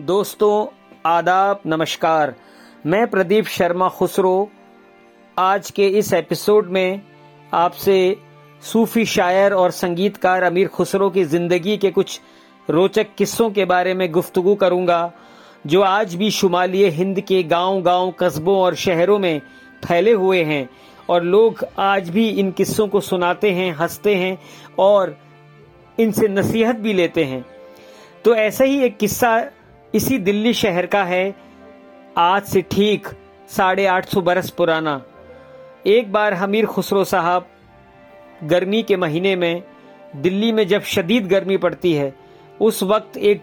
दोस्तों, आदाब, नमस्कार। मैं प्रदीप शर्मा खुसरो। आज के इस एपिसोड में आपसे सूफी शायर और संगीतकार अमीर खुसरो की ज़िंदगी के कुछ रोचक किस्सों के बारे में गुफ्तगू करूँगा, जो आज भी शुमाली हिंद के गांव-गांव, कस्बों और शहरों में फैले हुए हैं। और लोग आज भी इन किस्सों को सुनाते हैं, हँसते हैं और इनसे नसीहत भी लेते हैं। तो ऐसा ही एक किस्सा इसी दिल्ली शहर का है। आज से ठीक साढ़े आठ सौ बरस पुराना। एक बार हमीर खुसरो साहब गर्मी के महीने में दिल्ली में जब शदीद गर्मी पड़ती है, उस वक्त एक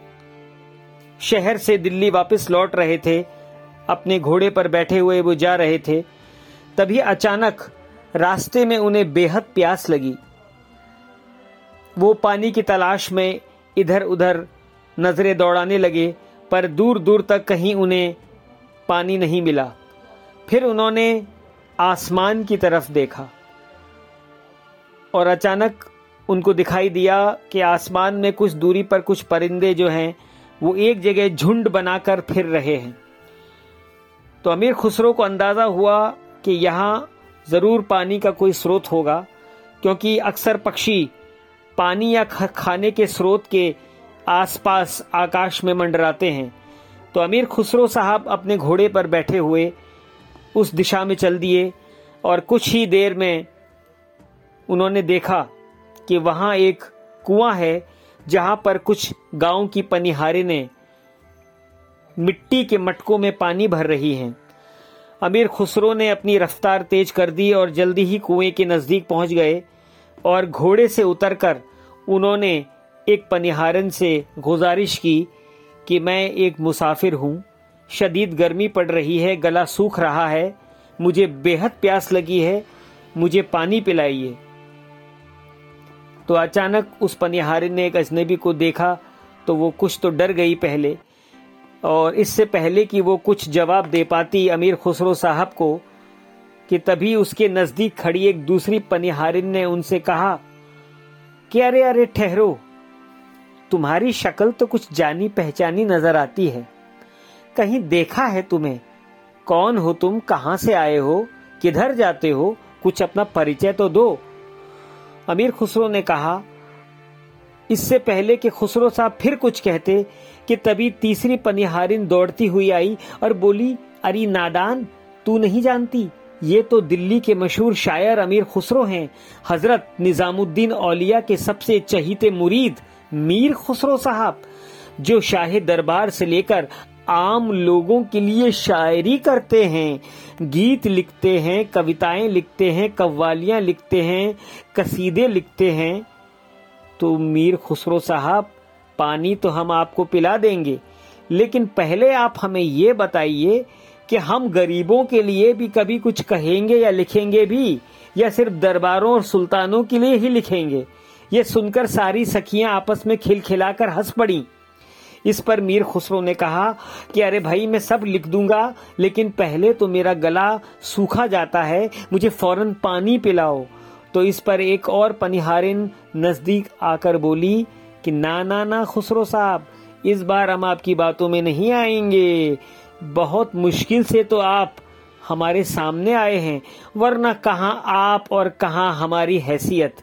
शहर से दिल्ली वापस लौट रहे थे। अपने घोड़े पर बैठे हुए वो जा रहे थे। तभी अचानक रास्ते में उन्हें बेहद प्यास लगी। वो पानी की तलाश में इधर उधर नज़रें दौड़ाने लगे। पर दूर दूर तक कहीं उन्हें पानी नहीं मिला। फिर उन्होंने आसमान की तरफ़ देखा और अचानक उनको दिखाई दिया कि आसमान में कुछ दूरी पर कुछ परिंदे जो हैं, वो एक जगह झुंड बनाकर फिर रहे हैं। तो अमीर खुसरो को अंदाज़ा हुआ कि यहाँ ज़रूर पानी का कोई स्रोत होगा, क्योंकि अक्सर पक्षी पानी या खाने के स्रोत के आसपास आकाश में मंडराते हैं। तो अमीर खुसरो साहब अपने घोड़े पर बैठे हुए उस दिशा में चल दिए और कुछ ही देर में उन्होंने देखा कि वहाँ एक कुआँ है, जहाँ पर कुछ गाँव की पनिहारे ने मिट्टी के मटकों में पानी भर रही हैं। अमीर खुसरो ने अपनी रफ्तार तेज कर दी और जल्दी ही कुएँ के नज़दीक पहुँच गए और घोड़े से उतरकर उन्होंने एक पनिहारन से गुजारिश की कि मैं एक मुसाफिर हूँ। शदीद गर्मी पड़ रही है, गला सूख रहा है। मुझे बेहद प्यास लगी है, मुझे पानी पिलाइए। तो अचानक उस पनिहारिन ने एक अजनबी को देखा तो वो कुछ तो डर गई पहले। और इससे पहले कि वो कुछ जवाब दे पाती अमीर खुसरो साहब को, कि तभी उसके नज़दीक खड़ी एक दूसरी पनिहारिन ने उनसे कहा कि अरे अरे ठहरो। तुम्हारी शक्ल तो कुछ जानी पहचानी नज़र आती है। कहीं देखा है तुम्हें? कौन हो तुम? कहाँ से आए हो? किधर जाते हो? कुछ अपना परिचय तो दो। अमीर खुसरो ने कहा, इससे पहले कि खुसरो साहब फिर कुछ कहते कि तभी तीसरी पनिहारिन दौड़ती हुई आई और बोली, अरे नादान, तू नहीं जानती? ये तो दिल्ली के मशहूर शायर अमीर खुसरो हैं। हज़रत निजामुद्दीन औलिया के सबसे चहीते मुरीद। मीर खुसरो साहब, जो शाही दरबार से लेकर आम लोगों के लिए शायरी करते हैं, गीत लिखते हैं, कविताएँ लिखते हैं, कव्वालियाँ लिखते हैं, कसीदे लिखते हैं तो मीर खुसरो साहब, पानी तो हम आपको पिला देंगे, लेकिन पहले आप हमें ये बताइए कि हम गरीबों के लिए भी कभी कुछ कहेंगे या लिखेंगे भी, या सिर्फ़ दरबारों और सुल्तानों के लिए ही लिखेंगे? ये सुनकर सारी सखियाँ आपस में खिलखिलाकर हंस पड़ी। इस पर मीर खुसरो ने कहा कि, अरे भाई, मैं सब लिख दूँगा, लेकिन पहले तो मेरा गला सूखा जाता है, मुझे फ़ौरन पानी पिलाओ। तो इस पर एक और पनिहारिन नज़दीक आकर बोली कि, ना ना ना, खुसरो साहब, इस बार हम आपकी बातों में नहीं आएँगे। बहुत मुश्किल से तो आप हमारे सामने आए हैं, वरना कहा आप और कहा हमारी हैसियत?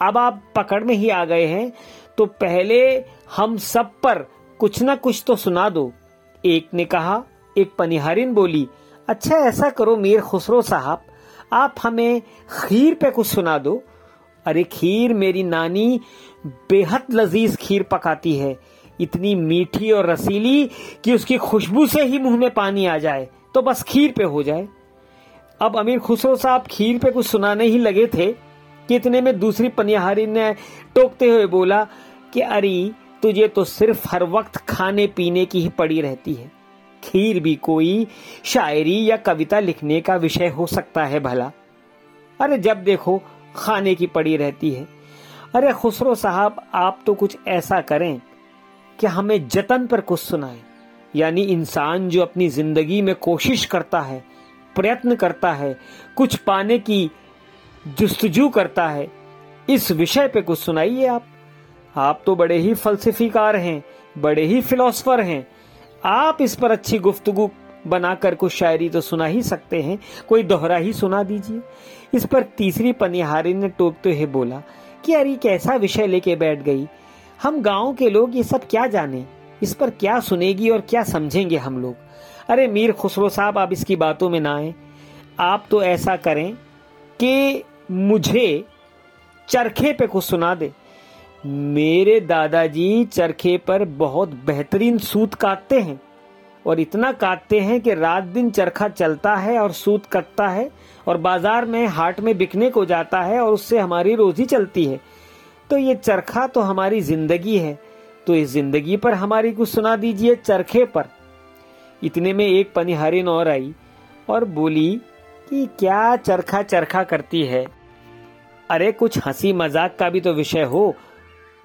अब आप पकड़ में ही आ गए हैं तो पहले हम सब पर कुछ ना कुछ तो सुना दो। एक ने कहा, एक पनिहारिन बोली अच्छा ऐसा करो मीर खुसरो साहब, आप हमें खीर पे कुछ सुना दो। अरे खीर, मेरी नानी बेहद लजीज खीर पकाती है, इतनी मीठी और रसीली कि उसकी खुशबू से ही मुँह में पानी आ जाए तो बस खीर पे हो जाए। अब अमीर खुसरो साहब खीर पे कुछ सुनाने ही लगे थे कितने में दूसरी पनिहारी ने टोकते हुए बोला कि अरे, तुझे तो सिर्फ़ हर वक्त खाने पीने की ही पड़ी रहती है। खीर भी कोई शायरी या कविता लिखने का विषय हो सकता है भला। अरे, जब देखो, खाने की पड़ी रहती है। अरे, खुसरो साहब, आप तो कुछ ऐसा करें कि हमें जतन पर कुछ सुनाए। यानी इंसान जो अपनी ज़िंदगी में कोशिश करता है, प्रयत्न करता है, कुछ पाने की जुस्तजू करता है। इस विषय पे कुछ सुनाइए आप। आप तो बड़े ही फलसफीकार हैं, बड़े ही फिलोसफर हैं। आप इस पर अच्छी गुफ्तगु बनाकर कुछ शायरी तो सुना ही सकते हैं। कोई दोहरा ही सुना दीजिए। इस पर तीसरी पनिहारी ने टोकते हुए बोला, कि अरे कैसा विषय लेके बैठ गई? हम गाँव के लोग ये सब क्या जाने? इस पर क्या सुनेगी और क्या समझेंगे हम लोग? अरे मीर खुसरो साहब, आप इसकी बातों में ना आए। आप तो ऐसा करें कि मुझे चरखे पे कुछ सुना दे। मेरे दादाजी चरखे पर बहुत बेहतरीन सूत काटते हैं और इतना काटते हैं कि रात दिन चरखा चलता है और सूत कटता है और बाज़ार में हाट में बिकने को जाता है और उससे हमारी रोजी चलती है। तो ये चरखा तो हमारी ज़िंदगी है। तो इस ज़िंदगी पर हमारी कुछ सुना दीजिए चरखे पर। इतने में एक पनिहारिन और आई और बोली कि क्या चरखा चरखा करती है? अरे, कुछ हँसी मज़ाक का भी तो विषय हो।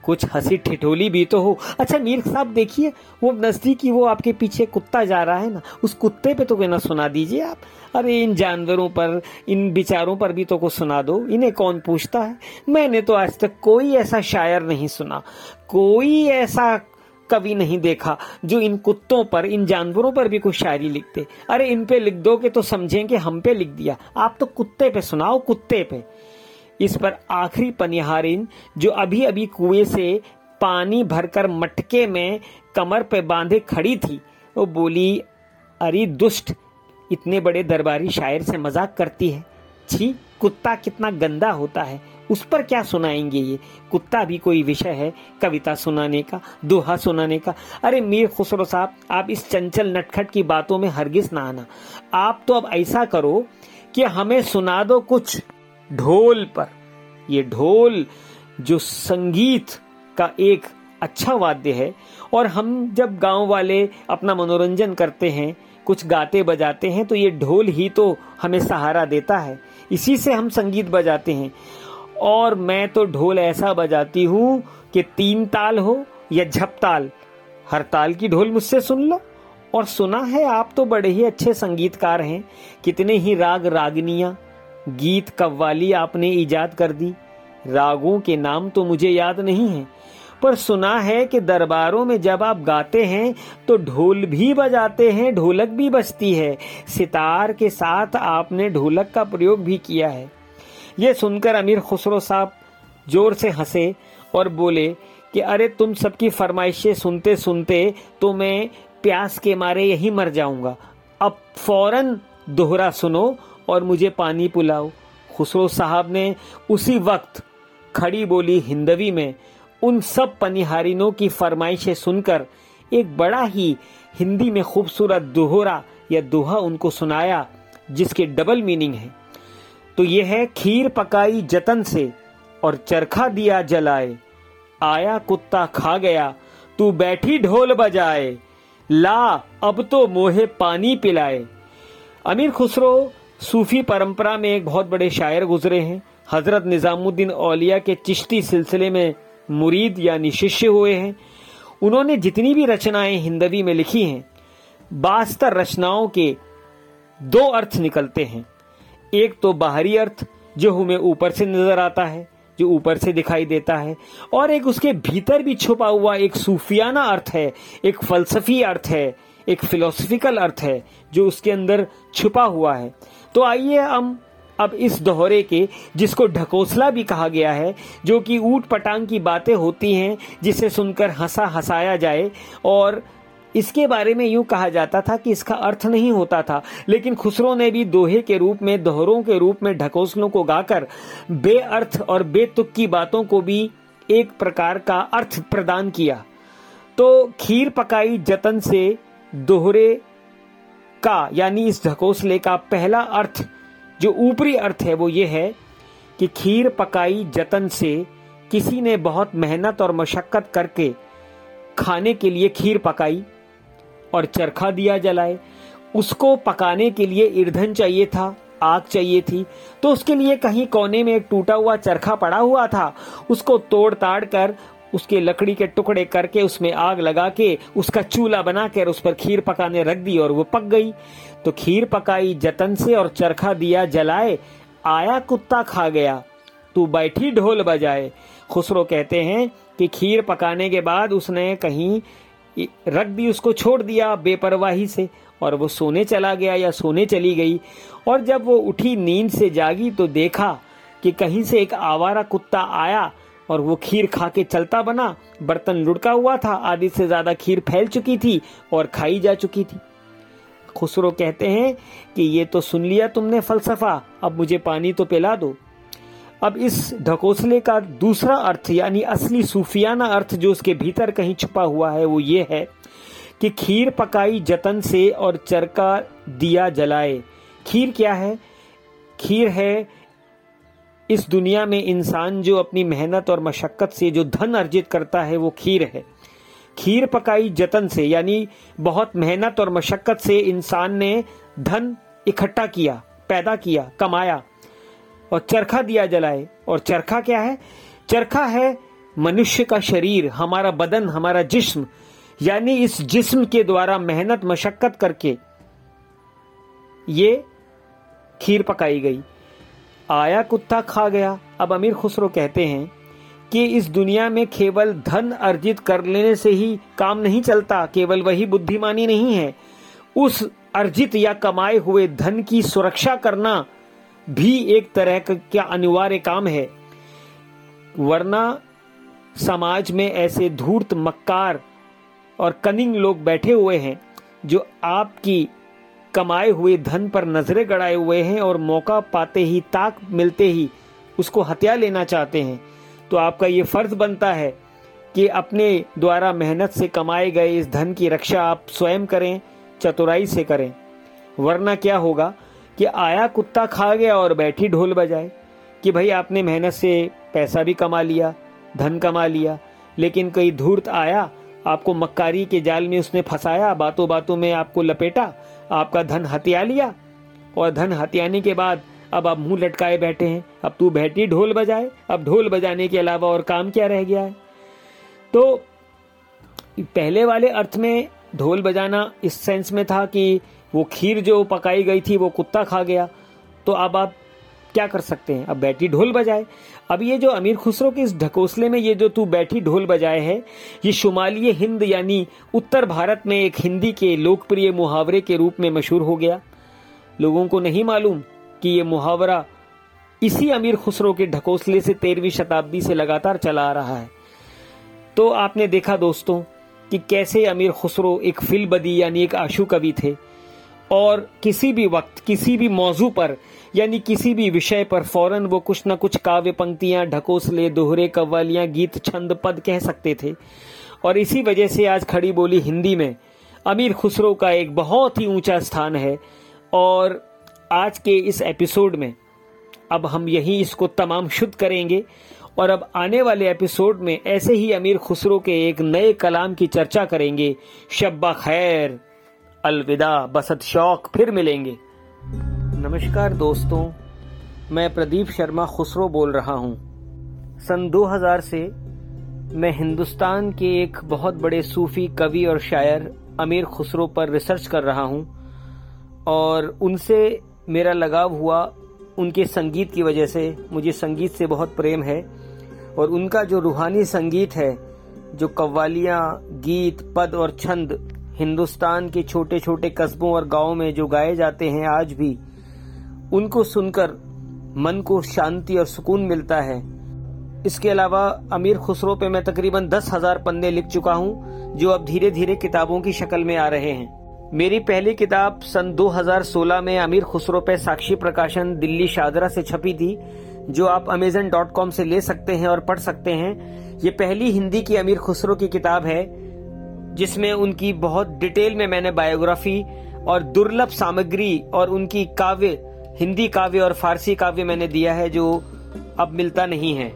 कुछ हँसी ठिठोली भी तो हो। अच्छा मीर साहब, देखिए, वो नजदीकी वो आपके पीछे कुत्ता जा रहा है ना, उस कुत्ते पे तो कोई ना सुना दीजिए आप। अरे, इन जानवरों पर, इन बिचारों पर भी तो कुछ सुना दो। इन्हें कौन पूछता है? मैंने तो आज तक कोई ऐसा शायर नहीं सुना। कोई ऐसा कवि नहीं देखा, जो इन कुत्तों पर, इन जानवरों पर भी कुछ शायरी लिखते। अरे, इन पे लिख दो के तो समझेंगे, हम पे लिख दिया। आप तो कुत्ते पे सुनाओ, कुत्ते पे। इस पर आखिरी पनिहारिन, जो अभी अभी कुएँ से पानी भरकर मटके में कमर पे बांधे खड़ी थी, वो बोली, अरे दुष्ट, इतने बड़े दरबारी शायर से मज़ाक करती है। छी, कुत्ता कितना गंदा होता है। उस पर क्या सुनाएँगे ये? कुत्ता भी कोई विषय है कविता सुनाने का, दोहा सुनाने का। अरे मीर खुसरो साहब, आप इस चंचल नटखट की बातों में हरगिज ना आना। आप तो अब ऐसा करो कि हमें सुना दो कुछ। ढोल पर। ये ढोल जो संगीत का एक अच्छा वाद्य है, और हम जब गाँव वाले अपना मनोरंजन करते हैं, कुछ गाते बजाते हैं तो ये ढोल ही तो हमें सहारा देता है। इसी से हम संगीत बजाते हैं। और मैं तो ढोल ऐसा बजाती हूँ कि तीन ताल हो या झपताल हर ताल की ढोल मुझसे सुन लो। और सुना है आप तो बड़े ही अच्छे संगीतकार हैं। कितने ही राग रागनिया गीत कव्वाली आपने ईजाद कर दी। रागों के नाम तो मुझे याद नहीं है, पर सुना है कि दरबारों में जब आप गाते हैं तो ढोल भी बजाते हैं, ढोलक भी बजती है। सितार के साथ आपने ढोलक का प्रयोग भी किया है। ये सुनकर अमीर खुसरो साहब ज़ोर से हंसे और बोले कि अरे तुम सबकी फरमाइशें सुनते सुनते तो मैं प्यास के मारे यही मर जाऊँगा। अब फ़ौरन दोहरा सुनो और मुझे पानी पिलाओ। खुसरो साहब ने उसी वक्त खड़ी बोली हिंदवी में, उन सब पनिहारिनों की फरमाइशें सुनकर एक बड़ा ही हिंदी में खूबसूरत दोहरा या दोहा उनको सुनाया, जिसके डबल मीनिंग है। तो यह है, खीर पकाई जतन से और चरखा दिया जलाए। आया कुत्ता खा गया, तू बैठी ढोल बजाए। ला, अब तो मोहे पानी पिलाए। अमीर खुसरो सूफी परंपरा में एक बहुत बड़े शायर गुजरे हैं। हज़रत निजामुद्दीन औलिया के चिश्ती सिलसिले में मुरीद यानी शिष्य हुए हैं। उन्होंने जितनी भी रचनाएँ हिंदवी में लिखी हैं, बास्तर रचनाओं के दो अर्थ निकलते हैं। एक तो बाहरी अर्थ, जो हमें ऊपर से नज़र आता है, जो ऊपर से दिखाई देता है, और एक उसके भीतर भी छुपा हुआ एक सूफियाना अर्थ है, एक फलसफी अर्थ है, एक फिलोसफिकल अर्थ है, जो उसके अंदर छुपा हुआ है। तो आइए हम अब इस दोहरे के, जिसको ढकोसला भी कहा गया है, जो कि ऊट पटांग की बातें होती हैं, जिसे सुनकर हंसा हंसाया जाए, और इसके बारे में यूँ कहा जाता था कि इसका अर्थ नहीं होता था, लेकिन खुसरो ने भी दोहे के रूप में, दोहरों के रूप में ढकोसलों को गाकर, बेअर्थ और बेतुक की बातों को भी एक प्रकार का अर्थ प्रदान किया। तो खीर पकाई जतन से दोहरे का, यानी इस ढकोसले का पहला अर्थ, जो ऊपरी अर्थ है वो ये है कि खीर पकाई जतन से किसी ने बहुत मेहनत और मशक्कत करके खाने के लिए खीर पकाई और चरखा दिया जलाए। उसको पकाने के लिए ईंधन चाहिए था, आग चाहिए थी। तो उसके लिए कहीं कोने में एक टूटा हुआ चरखा पड़ा हुआ था। उसको तोड़ ताड़ कर उसके लकड़ी के टुकड़े करके उसमें आग लगा के उसका चूल्हा बनाकर उस पर खीर पकाने रख दी और वो पक गई। तो खीर पकाई, जतन से और चरखा दिया जलाए, आया कुत्ता खा गया। तू बैठी ढोल बजाए। खुसरो कहते हैं कि खीर पकाने के बाद उसने कहीं रख दी, उसको छोड़ दिया बेपरवाही से और वो सोने चला गया या सोने चली गई। और जब वो उठी नींद से जागी तो देखा कि कहीं से एक आवारा कुत्ता आया और वो खीर खा के चलता बना, बर्तन लुढ़का हुआ था आधी से ज़्यादा खीर फैल चुकी थी और खाई जा चुकी थी। खुसरो कहते हैं कि ये तो सुन लिया तुमने फलसफा, अब मुझे पानी तो पिला दो। अब इस ढकोसले का दूसरा अर्थ, यानी असली सूफियाना अर्थ जो उसके भीतर कहीं छुपा हुआ है, वो ये है कि खीर पकाई जतन से और चरका दिया जलाए। खीर क्या है? खीर है इस दुनिया में इंसान जो अपनी मेहनत और मशक्कत से जो धन अर्जित करता है, वो खीर है। खीर पकाई जतन से, यानी बहुत मेहनत और मशक्कत से इंसान ने धन इकट्ठा किया, पैदा किया, कमाया और चरखा दिया जलाए। और चरखा क्या है? चरखा है मनुष्य का शरीर, हमारा बदन, हमारा जिस्म, यानी इस जिस्म के द्वारा मेहनत, मशक्कत करके ये खीर पकाई गई। आया कुत्ता खा गया। अब अमीर खुसरो कहते हैं कि इस दुनिया में केवल धन अर्जित कर लेने से ही काम नहीं चलता, केवल वही बुद्धिमानी नहीं है। उस अर्जित या कमाए हुए धन की सुरक्षा करना भी एक तरह का अनिवार्य काम है। वरना समाज में ऐसे धूर्त मक्कार और कनिंग लोग बैठे हुए हैं जो आपकी कमाए हुए धन पर नज़रें गड़ाए हुए हैं और मौका पाते ही, ताक मिलते ही उसको हत्या लेना चाहते हैं। तो आपका ये फ़र्ज़ बनता है कि अपने द्वारा मेहनत से कमाए गए इस धन की रक्षा आप स्वयं करें, चतुराई से करें। वरना क्या होगा कि आया कुत्ता खा गया और बैठी ढोल बजाए कि भाई आपने मेहनत से पैसा भी कमा लिया, धन कमा लिया, लेकिन कई धूर्त आया, आपको मक्कारी के जाल में उसने फंसाया बातों बातों में आपको लपेटा आपका धन हत्या लिया और धन हत्याने के बाद अब आप मुँह लटकाए बैठे हैं। अब तू बैठी, ढोल बजाए। अब ढोल बजाने के अलावा और काम क्या रह गया है? तो पहले वाले अर्थ में ढोल बजाना इस सेंस में था कि वो खीर जो पकाई गई थी, वो कुत्ता खा गया। तो अब आप क्या कर सकते हैं? अब बैठी ढोल बजाए। अब ये जो अमीर खुसरो के इस ढकोसले में ये जो तू बैठी ढोल बजाए है, ये शुमाली हिंद यानी उत्तर भारत में एक हिंदी के लोकप्रिय मुहावरे के रूप में मशहूर हो गया। लोगों को नहीं मालूम कि ये मुहावरा इसी अमीर खुसरो के ढकोसले से तेरहवीं शताब्दी से लगातार चला आ रहा है। तो आपने देखा दोस्तों कि कैसे अमीर खुसरो एक फिल बदी यानी एक आशु कवि थे। और किसी भी वक्त, किसी भी मौजू पर, यानी किसी भी विषय पर फ़ौरन वो कुछ न कुछ काव्य पंक्तियाँ, ढकोसले, दोहरे कव्वालियाँ, गीत, छंद, पद कह सकते थे। और इसी वजह से आज खड़ी बोली हिंदी में। अमीर खुसरो का एक बहुत ही ऊँचा स्थान है और आज के इस एपिसोड में अब हम यही इसको तमाम शुद्ध करेंगे। और अब आने वाले एपिसोड में ऐसे ही अमीर खुसरो के एक नए कलाम की चर्चा करेंगे। शब्बा खैर। अलविदा, बसत शौक, फिर मिलेंगे। नमस्कार दोस्तों, मैं प्रदीप शर्मा खुसरो बोल रहा हूँ। सन 2000 से मैं हिंदुस्तान के एक बहुत बड़े सूफी कवि और शायर अमीर खुसरो पर रिसर्च कर रहा हूँ और उनसे मेरा लगाव हुआ उनके संगीत की वजह से। मुझे संगीत से बहुत प्रेम है और उनका जो रूहानी संगीत है, जो कव्वालियाँ, गीत, पद और छंद हिंदुस्तान के छोटे छोटे कस्बों और गाँवों में जो गाए जाते हैं, आज भी उनको सुनकर मन को शांति और सुकून मिलता है। इसके अलावा अमीर खुसरो पे मैं तकरीबन दस हज़ार पन्ने लिख चुका हूँ, जो अब धीरे धीरे किताबों की शक्ल में आ रहे हैं। मेरी पहली किताब सन 2016 में अमीर खुसरो पे साक्षी प्रकाशन दिल्ली शादरा से छपी थी, जो आप अमेजन डॉट कॉम से ले सकते हैं और पढ़ सकते हैं। ये पहली हिंदी की अमीर खुसरो की किताब है। जिसमें उनकी बहुत डिटेल में मैंने बायोग्राफी और दुर्लभ सामग्री और उनकी काव्य, हिंदी काव्य और फारसी काव्य मैंने दिया है, जो अब मिलता नहीं है।